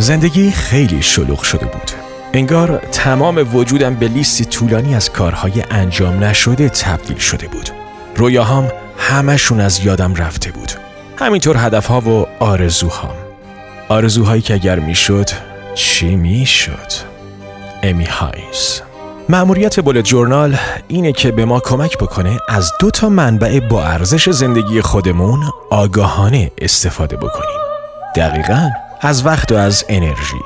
زندگی خیلی شلوغ شده بود. انگار تمام وجودم به لیستی طولانی از کارهای انجام نشده تبدیل شده بود. رویاهام همشون از یادم رفته بود. همینطور هدفها و آرزوهام. آرزوهایی که اگر می‌شد چی می‌شد؟ امی هایز. معموریت بولت جورنال اینه که به ما کمک بکنه از دو تا منبع با ارزش زندگی خودمون آگاهانه استفاده بکنیم. دقیقا از وقت و از انرژی.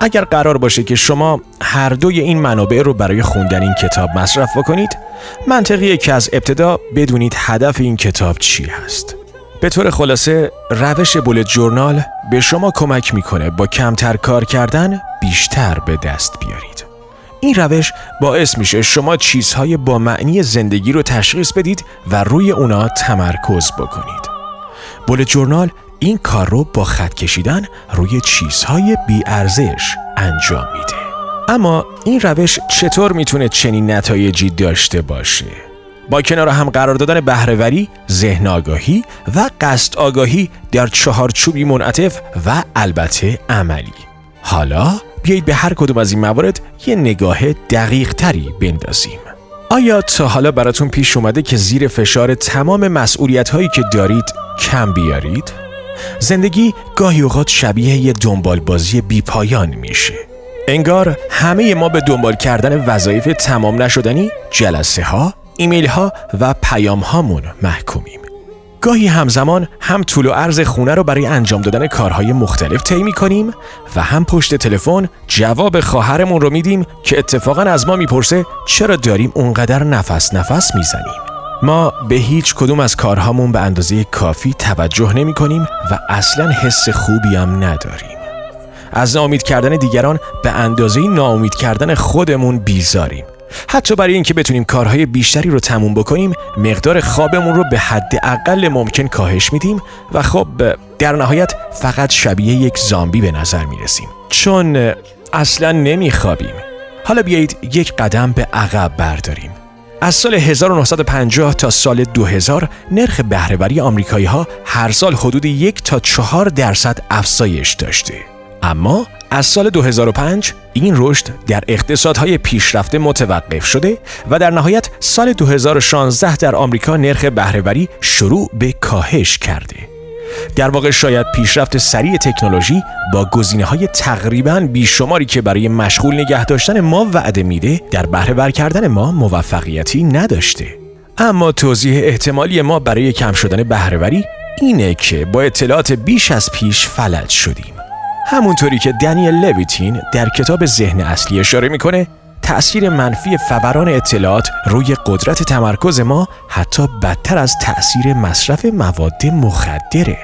اگر قرار باشه که شما هر دوی این منابع رو برای خوندن این کتاب مصرف بکنید منطقیه که از ابتدا بدونید هدف این کتاب چی هست. به طور خلاصه روش بولت جورنال به شما کمک می‌کنه با کمتر کار کردن بیشتر به دست بیارید. این روش باعث میشه شما چیزهای با معنی زندگی رو تشخیص بدید و روی اونا تمرکز بکنید. بولت جورنال این کار رو با خط کشیدن روی چیزهای بیارزش انجام میده اما این روش چطور می‌تونه چنین نتایجی داشته باشه؟ با کنار هم قرار دادن بهرهوری، ذهن آگاهی و قصد آگاهی در چهارچوبی منعطف و البته عملی. حالا بیایید به هر کدوم از این موارد یه نگاه دقیق تری بندازیم. آیا تا حالا براتون پیش اومده که زیر فشار تمام مسئولیت هایی که دارید کم بیارید؟ زندگی گاهی اوقات شبیه یه دنبال بازی بی پایان میشه. انگار همه ما به دنبال کردن وظایف تمام نشدنی جلسه ها، ایمیل ها و پیام هامون محکومیم. گاهی همزمان هم طول و عرض خونه رو برای انجام دادن کارهای مختلف طی می‌کنیم و هم پشت تلفن جواب خواهرمون رو میدیم که اتفاقا از ما می‌پرسه چرا داریم اونقدر نفس نفس می‌زنیم. ما به هیچ کدوم از کارهامون به اندازه کافی توجه نمی کنیم و اصلا حس خوبی هم نداریم. از ناامید کردن دیگران به اندازه ناامید کردن خودمون بیزاریم. حتی برای اینکه بتونیم کارهای بیشتری رو تموم بکنیم مقدار خوابمون رو به حد اقل ممکن کاهش میدیم و خب در نهایت فقط شبیه یک زامبی به نظر می‌رسیم چون اصلا نمیخوابیم حالا بیایید یک قدم به عقب برداریم از سال 1950 تا سال 2000 نرخ بهرهوری آمریکایی ها هر سال حدود یک تا چهار درصد افزایش داشته اما از سال 2005 این رشد در اقتصادهای پیشرفته متوقف شده و در نهایت سال 2016 در آمریکا نرخ بهرهوری شروع به کاهش کرده. در واقع شاید پیشرفت سریع تکنولوژی با گزینه های تقریبا بیشماری که برای مشغول نگه داشتن ما وعده میده در بهره کردن ما موفقیتی نداشته. اما توضیح احتمالی ما برای کم شدن بهرهوری اینه که با اطلاعات بیش از پیش فلج شدیم. همونطوری که دنیل لویتین در کتاب ذهن اصلی اشاره می‌کنه تأثیر منفی فوران اطلاعات روی قدرت تمرکز ما حتی بدتر از تأثیر مصرف مواد مخدره.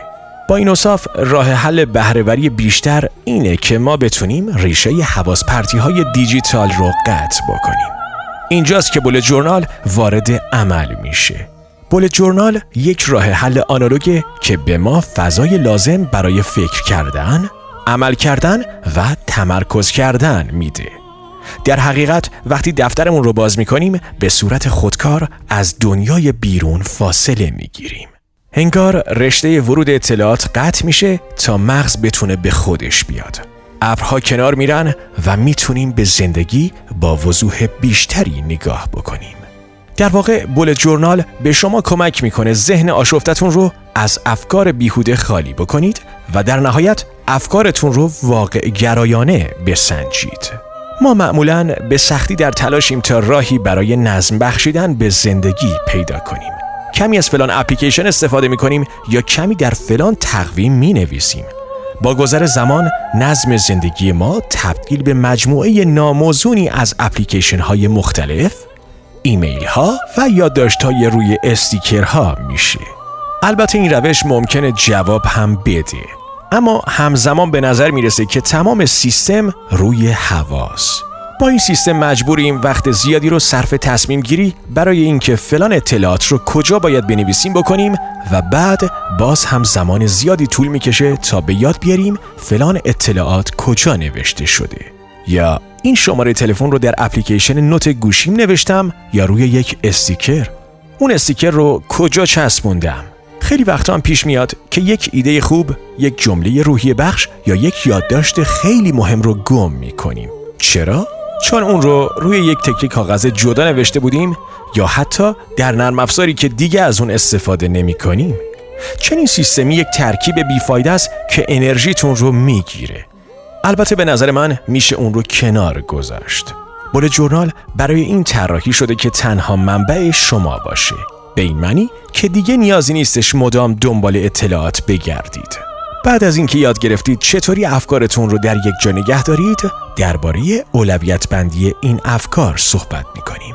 با این اصاف راه حل بهرهوری بیشتر اینه که ما بتونیم ریشه حواس پرتی های دیجیتال رو قطع بکنیم. اینجاست که بول جورنال وارد عمل میشه. بول جورنال یک راه حل آنالوگه که به ما فضای لازم برای فکر کردن عمل کردن و تمرکز کردن میده. در حقیقت وقتی دفترمون رو باز می‌کنیم به صورت خودکار از دنیای بیرون فاصله می‌گیریم. هنگار رشته ورود اطلاعات قطع میشه تا مغز بتونه به خودش بیاد. ابرها کنار میرن و می‌تونیم به زندگی با وضوح بیشتری نگاه بکنیم. در واقع بولت جورنال به شما کمک می‌کنه ذهن آشفتتون رو از افکار بیهوده خالی بکنید و در نهایت افکارتون رو واقع گرایانه بسنجید. ما معمولا به سختی در تلاشیم تا راهی برای نظم بخشیدن به زندگی پیدا کنیم. کمی از فلان اپلیکیشن استفاده می کنیم یا کمی در فلان تقویم می نویسیم. با گذر زمان نظم زندگی ما تبدیل به مجموعه ناموزونی از اپلیکیشن های مختلف ایمیل ها و یادداشت های روی استیکرها میشه البته این روش ممکنه جواب هم بده اما همزمان به نظر می‌رسه که تمام سیستم روی حواس با این سیستم مجبوریم وقت زیادی رو صرف تصمیم گیری برای اینکه فلان اطلاعات رو کجا باید بنویسیم بکنیم و بعد باز هم زمان زیادی طول می‌کشه تا به یاد بیاریم فلان اطلاعات کجا نوشته شده. یا این شماره تلفن رو در اپلیکیشن نوت گوشیم نوشتم یا روی یک استیکر؟ اون استیکر رو کجا چسبوندم؟ خیلی وقتا هم پیش میاد که یک ایده خوب، یک جمله روحی بخش یا یک یادداشت خیلی مهم رو گم می‌کنیم. چرا؟ چون اون رو روی یک تکه کاغذ جدا نوشته بودیم یا حتی در نرم افزاری که دیگه از اون استفاده نمی کنیم. چنین سیستمی یک ترکیب بیفایده است که انرژیتون رو می‌گیره. البته به نظر من میشه اون رو کنار گذاشت. بول جورنال برای این طراحی شده که تنها منبع شما باشه. به این معنی که دیگه نیازی نیستش مدام دنبال اطلاعات بگردید. بعد از اینکه یاد گرفتید چطوری افکارتون رو در یک جا نگه دارید، درباره اولویت بندی این افکار صحبت می‌کنیم.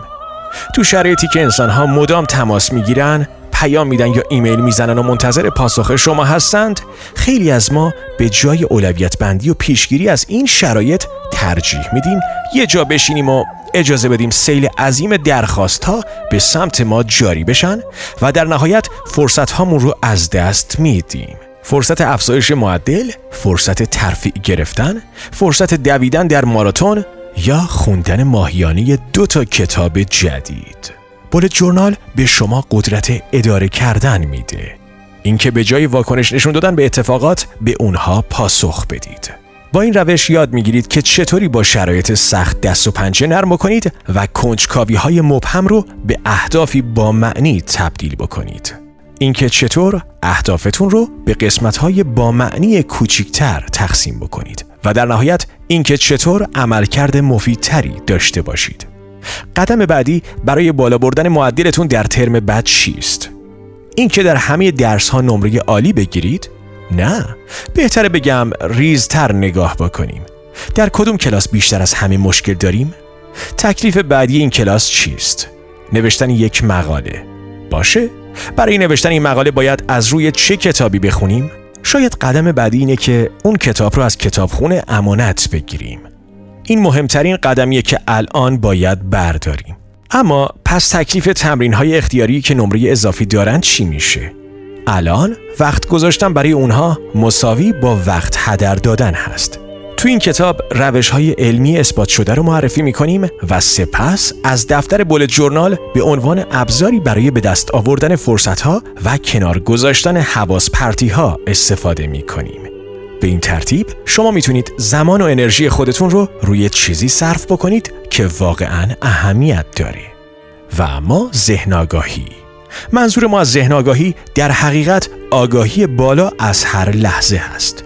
تو شرایطی که انسان ها مدام تماس می‌گیرن، پیام میدن یا ایمیل می‌زنن و منتظر پاسخ شما هستند، خیلی از ما به جای اولویت بندی و پیشگیری از این شرایط ترجیح میدیم یه جا بشینیم و اجازه بدیم سیل عظیم درخواست ها به سمت ما جاری بشن و در نهایت فرصت هامون رو از دست میدیم. فرصت افزایش معدل، فرصت ترفیع گرفتن، فرصت دویدن در ماراتون یا خوندن ماهیانه دو تا کتاب جدید. بولت جورنال به شما قدرت اداره کردن میده. اینکه به جای واکنش نشون دادن به اتفاقات به اونها پاسخ بدید. با این روش یاد می‌گیرید که چطوری با شرایط سخت دست و پنجه نرم کنید و کنجکاوی های مبهم رو به اهدافی با معنی تبدیل بکنید. اینکه چطور اهدافتون رو به قسمت‌های با معنی کوچیکتر تقسیم بکنید و در نهایت اینکه چطور عملکرد مفیدتری داشته باشید. قدم بعدی برای بالا بردن معدلتون در ترم بعد چیست؟ اینکه در همه درس ها نمره عالی بگیرید؟ نه، بهتره بگم ریزتر نگاه بکنیم. در کدوم کلاس بیشتر از همه مشکل داریم؟ تکلیف بعدی این کلاس چیست؟ نوشتن یک مقاله باشه؟ برای نوشتن این مقاله باید از روی چه کتابی بخونیم؟ شاید قدم بعدی اینه که اون کتاب رو از کتابخونه امانت بگیریم. این مهمترین قدمیه که الان باید برداریم. اما پس تکلیف تمرین های اختیاری که نمره اضافی دارن چی میشه؟ الان وقت گذاشتن برای اونها مساوی با وقت هدر دادن هست. تو این کتاب روش های علمی اثبات شده رو معرفی می کنیم و سپس از دفتر بولت جورنال به عنوان ابزاری برای به دست آوردن فرصت ها و کنار گذاشتن حواس پرتی ها استفاده می کنیم. به این ترتیب شما می‌تونید زمان و انرژی خودتون رو روی چیزی صرف بکنید که واقعا اهمیت داره. و اما ذهن آگاهی منظور ما از ذهن آگاهی در حقیقت آگاهی بالا از هر لحظه است.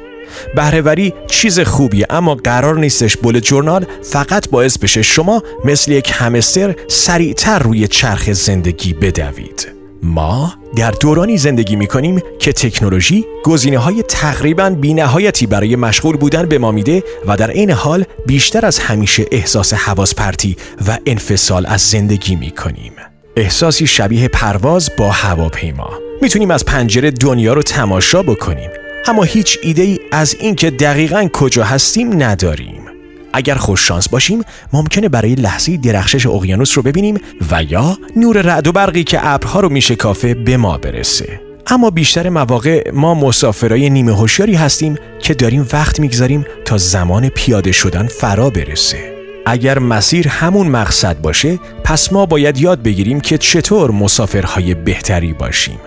بهرهوری چیز خوبیه اما قرار نیستش بول جورنال فقط باعث بشه شما مثل یک همستر سریعتر روی چرخ زندگی بدوید ما در دورانی زندگی می کنیم که تکنولوژی گزینه های تقریبا بینهایتی برای مشغول بودن به ما میده و در این حال بیشتر از همیشه احساس حواس پرتی و انفصال از زندگی می کنیم. احساسی شبیه پرواز با هواپیما. می‌تونیم از پنجره دنیا رو تماشا بکنیم اما هیچ ایده ای از اینکه دقیقا کجا هستیم نداریم. اگر خوش شانس باشیم ممکنه برای لحظه درخشش اقیانوس رو ببینیم و یا نور رعد و برقی که ابرها رو میشه کافه به ما برسه. اما بیشتر مواقع ما مسافرای نیمه هوشیاری هستیم که داریم وقت می‌گذاریم تا زمان پیاده شدن فرا برسه. اگر مسیر همون مقصد باشه پس ما باید یاد بگیریم که چطور مسافرهای بهتری باشیم.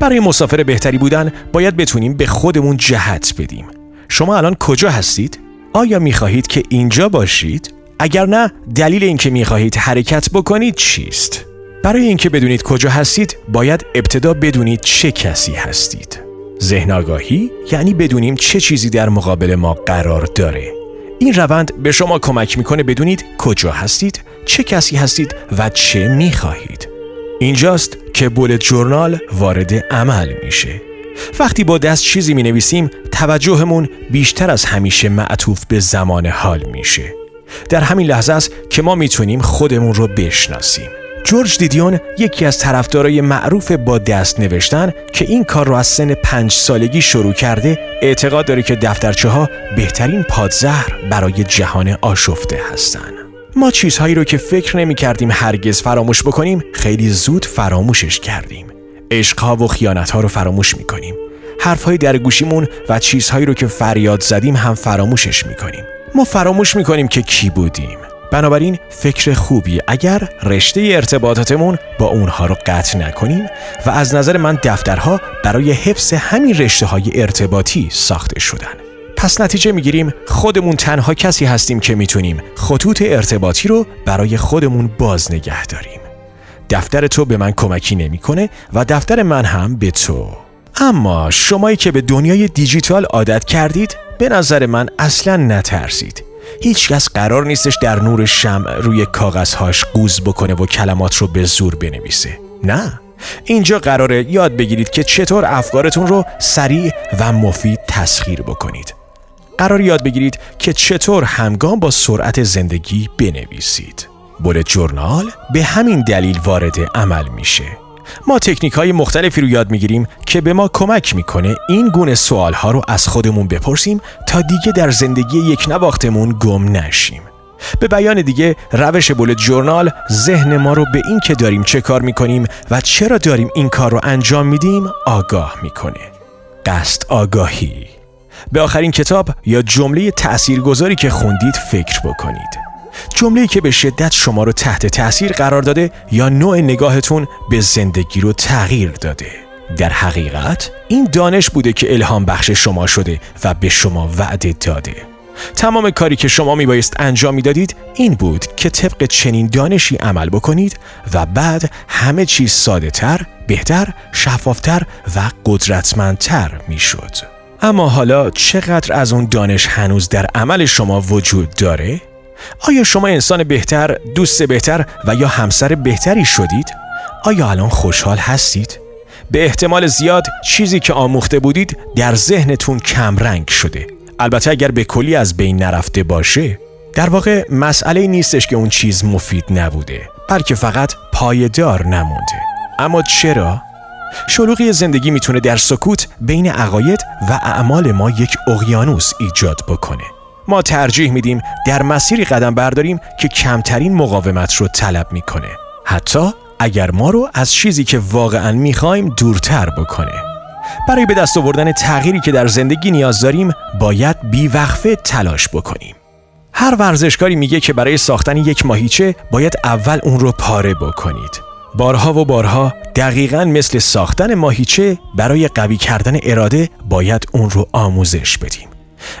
برای مسافر بهتری بودن باید بتونیم به خودمون جهت بدیم. شما الان کجا هستید؟ آیا می خواهید که اینجا باشید؟ اگر نه دلیل اینکه می خواهید حرکت بکنید چیست؟ برای اینکه بدونید کجا هستید باید ابتدا بدونید چه کسی هستید. ذهن آگاهی یعنی بدونیم چه چیزی در مقابل ما قرار داره. این روند به شما کمک می‌کنه بدونید کجا هستید، چه کسی هستید و چه می‌خواهید. اینجاست که بولت جورنال وارد عمل میشه وقتی با دست چیزی می نویسیم توجهمون بیشتر از همیشه معطوف به زمان حال میشه. در همین لحظه است که ما می‌تونیم خودمون رو بشناسیم. جورج دیدیون یکی از طرفدارای معروف با دست نوشتن که این کار رو از سن پنج سالگی شروع کرده اعتقاد داره که دفترچه ها بهترین پادزهر برای جهان آشفته هستند. ما چیزهایی رو که فکر نمی کردیم هرگز فراموش بکنیم خیلی زود فراموشش کردیم. عشقها و خیانتها رو فراموش می کنیم حرفهای در گوشیمون و چیزهایی رو که فریاد زدیم هم فراموشش می کنیم ما فراموش می کنیم که کی بودیم. بنابراین فکر خوبی اگر رشته ارتباطاتمون با اونها رو قطع نکنیم و از نظر من دفترها برای حفظ همین رشته های ارتباطی ساخته شدن. پس نتیجه می‌گیریم خودمون تنها کسی هستیم که می‌تونیم خطوط ارتباطی رو برای خودمون باز نگه داریم. دفتر تو به من کمکی نمی‌کنه و دفتر من هم به تو. اما شمایی که به دنیای دیجیتال عادت کردید به نظر من اصلا نترسید. هیچکس قرار نیستش در نور شمع روی کاغذهاش قوز بکنه و کلمات رو به زور بنویسه. نه. اینجا قراره یاد بگیرید که چطور افکارتون رو سریع و مفید تسخیر بکنید. قرار یاد بگیرید که چطور همگام با سرعت زندگی بنویسید. بولت جورنال به همین دلیل وارد عمل میشه. ما تکنیک های مختلفی رو یاد می‌گیریم که به ما کمک می‌کنه این گونه سوال ها رو از خودمون بپرسیم تا دیگه در زندگی یک نواختمون گم نشیم. به بیان دیگه روش بولت جورنال ذهن ما رو به این که داریم چه کار می‌کنیم و چرا داریم این کار رو انجام میدیم آگاه می‌کنه. قصد آگاهی. به آخرین کتاب یا جمله تأثیرگذاری که خوندید فکر بکنید. جمله که به شدت شما رو تحت تاثیر قرار داده یا نوع نگاهتون به زندگی رو تغییر داده در حقیقت این دانش بوده که الهام بخش شما شده و به شما وعده داده تمام کاری که شما میبایست انجام می‌دادید این بود که طبق چنین دانشی عمل بکنید و بعد همه چیز ساده تر، بهتر، شفافتر و قدرتمندتر می‌شد. اما حالا چقدر از اون دانش هنوز در عمل شما وجود داره؟ آیا شما انسان بهتر، دوست بهتر و یا همسر بهتری شدید؟ آیا الان خوشحال هستید؟ به احتمال زیاد چیزی که آموخته بودید در ذهنتون کمرنگ شده البته اگر به کلی از بین نرفته باشه در واقع مسئله نیستش که اون چیز مفید نبوده بلکه فقط پایدار نمونده اما چرا؟ شلوغی زندگی می‌تونه در سکوت بین عقاید و اعمال ما یک اقیانوس ایجاد بکنه ما ترجیح میدیم در مسیری قدم برداریم که کمترین مقاومت رو طلب می‌کنه. حتی اگر ما رو از چیزی که واقعا می‌خوایم دورتر بکنه. برای به دست آوردن تغییری که در زندگی نیاز داریم باید بیوقفه تلاش بکنیم. هر ورزشکاری میگه که برای ساختن یک ماهیچه باید اول اون رو پاره بکنید. بارها و بارها دقیقا مثل ساختن ماهیچه برای قوی کردن اراده باید اون رو آموزش بدیم.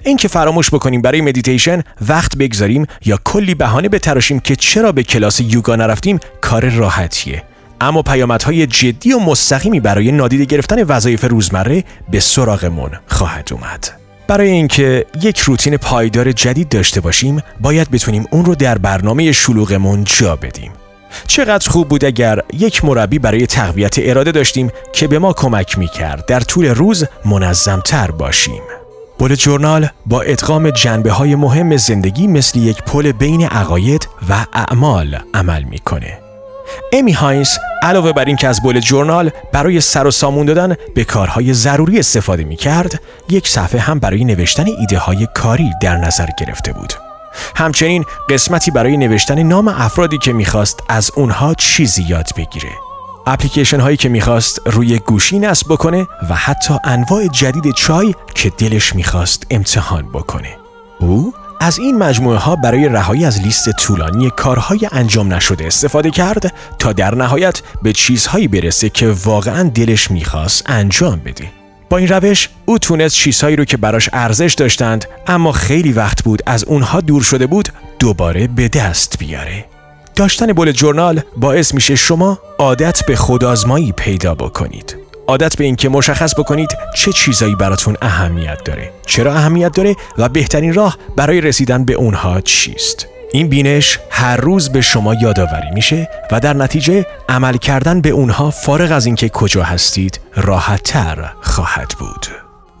اینکه فراموش بکنیم برای مدیتیشن وقت بگذاریم یا کلی بهانه بتراشیم که چرا به کلاس یوگا نرفتیم کار راحتیه. اما پیامدهای جدی و مستقیمی برای نادیده گرفتن وظایف روزمره به سراغمون خواهد اومد. برای اینکه یک روتین پایدار جدید داشته باشیم باید بتونیم اون رو در برنامه شلوغمون جا بدیم. چقدر خوب بود اگر یک مربی برای تقویت اراده داشتیم که به ما کمک می‌کرد. در طول روز منظمتر باشیم. بول جورنال با ادغام جنبه های مهم زندگی مثل یک پل بین عقاید و اعمال عمل می‌کنه. امی هاینز علاوه بر اینکه از بول جورنال برای سر و سامون دادن به کارهای ضروری استفاده می کرد، یک صفحه هم برای نوشتن ایده های کاری در نظر گرفته بود. همچنین قسمتی برای نوشتن نام افرادی که می‌خواست از اونها چیزی یاد بگیره. اپلیکیشن هایی که می‌خواست روی گوشی نصب بکنه و حتی انواع جدید چای که دلش می‌خواست امتحان بکنه. او از این مجموعه ها برای رهایی از لیست طولانی کارهای انجام نشده استفاده کرد تا در نهایت به چیزهایی برسه که واقعا دلش می‌خواست انجام بده. با این روش او تونست چیزهایی رو که براش ارزش داشتند اما خیلی وقت بود از اونها دور شده بود دوباره به دست بیاره. داشتن بول جورنال باعث میشه شما عادت به خودآزمایی پیدا بکنید. عادت به اینکه مشخص بکنید چه چیزایی براتون اهمیت داره. چرا اهمیت داره و بهترین راه برای رسیدن به اونها چیست؟ این بینش هر روز به شما یادآوری میشه و در نتیجه عمل کردن به اونها فارغ از اینکه کجا هستید راحت تر خواهد بود.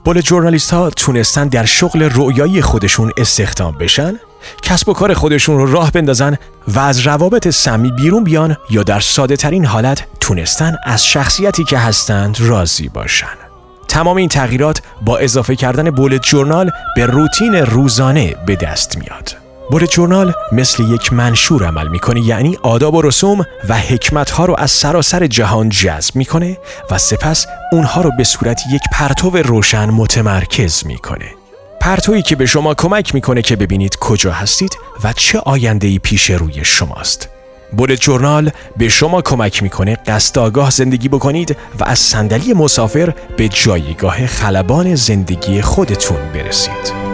بول جورنالیست ها تونستن در شغل رویایی خودشون استخدام بشن کسب و کار خودشون رو راه بندازن و از روابط سمی بیرون بیان یا در ساده ترین حالت تونستن از شخصیتی که هستند راضی باشن. تمام این تغییرات با اضافه کردن بولت جورنال به روتین روزانه به دست میاد. بولت جورنال مثل یک منشور عمل می‌کنه یعنی آداب و رسوم و حکمت ها رو از سراسر جهان جذب می‌کنه و سپس اونها رو به صورت یک پرتو روشن متمرکز می‌کنه. پرتویی که به شما کمک می‌کنه که ببینید کجا هستید و چه آینده پیش روی شماست. بولت جورنال به شما کمک می‌کنه قصد زندگی بکنید و از صندلی مسافر به جایگاه خلبان زندگی خودتون برسید.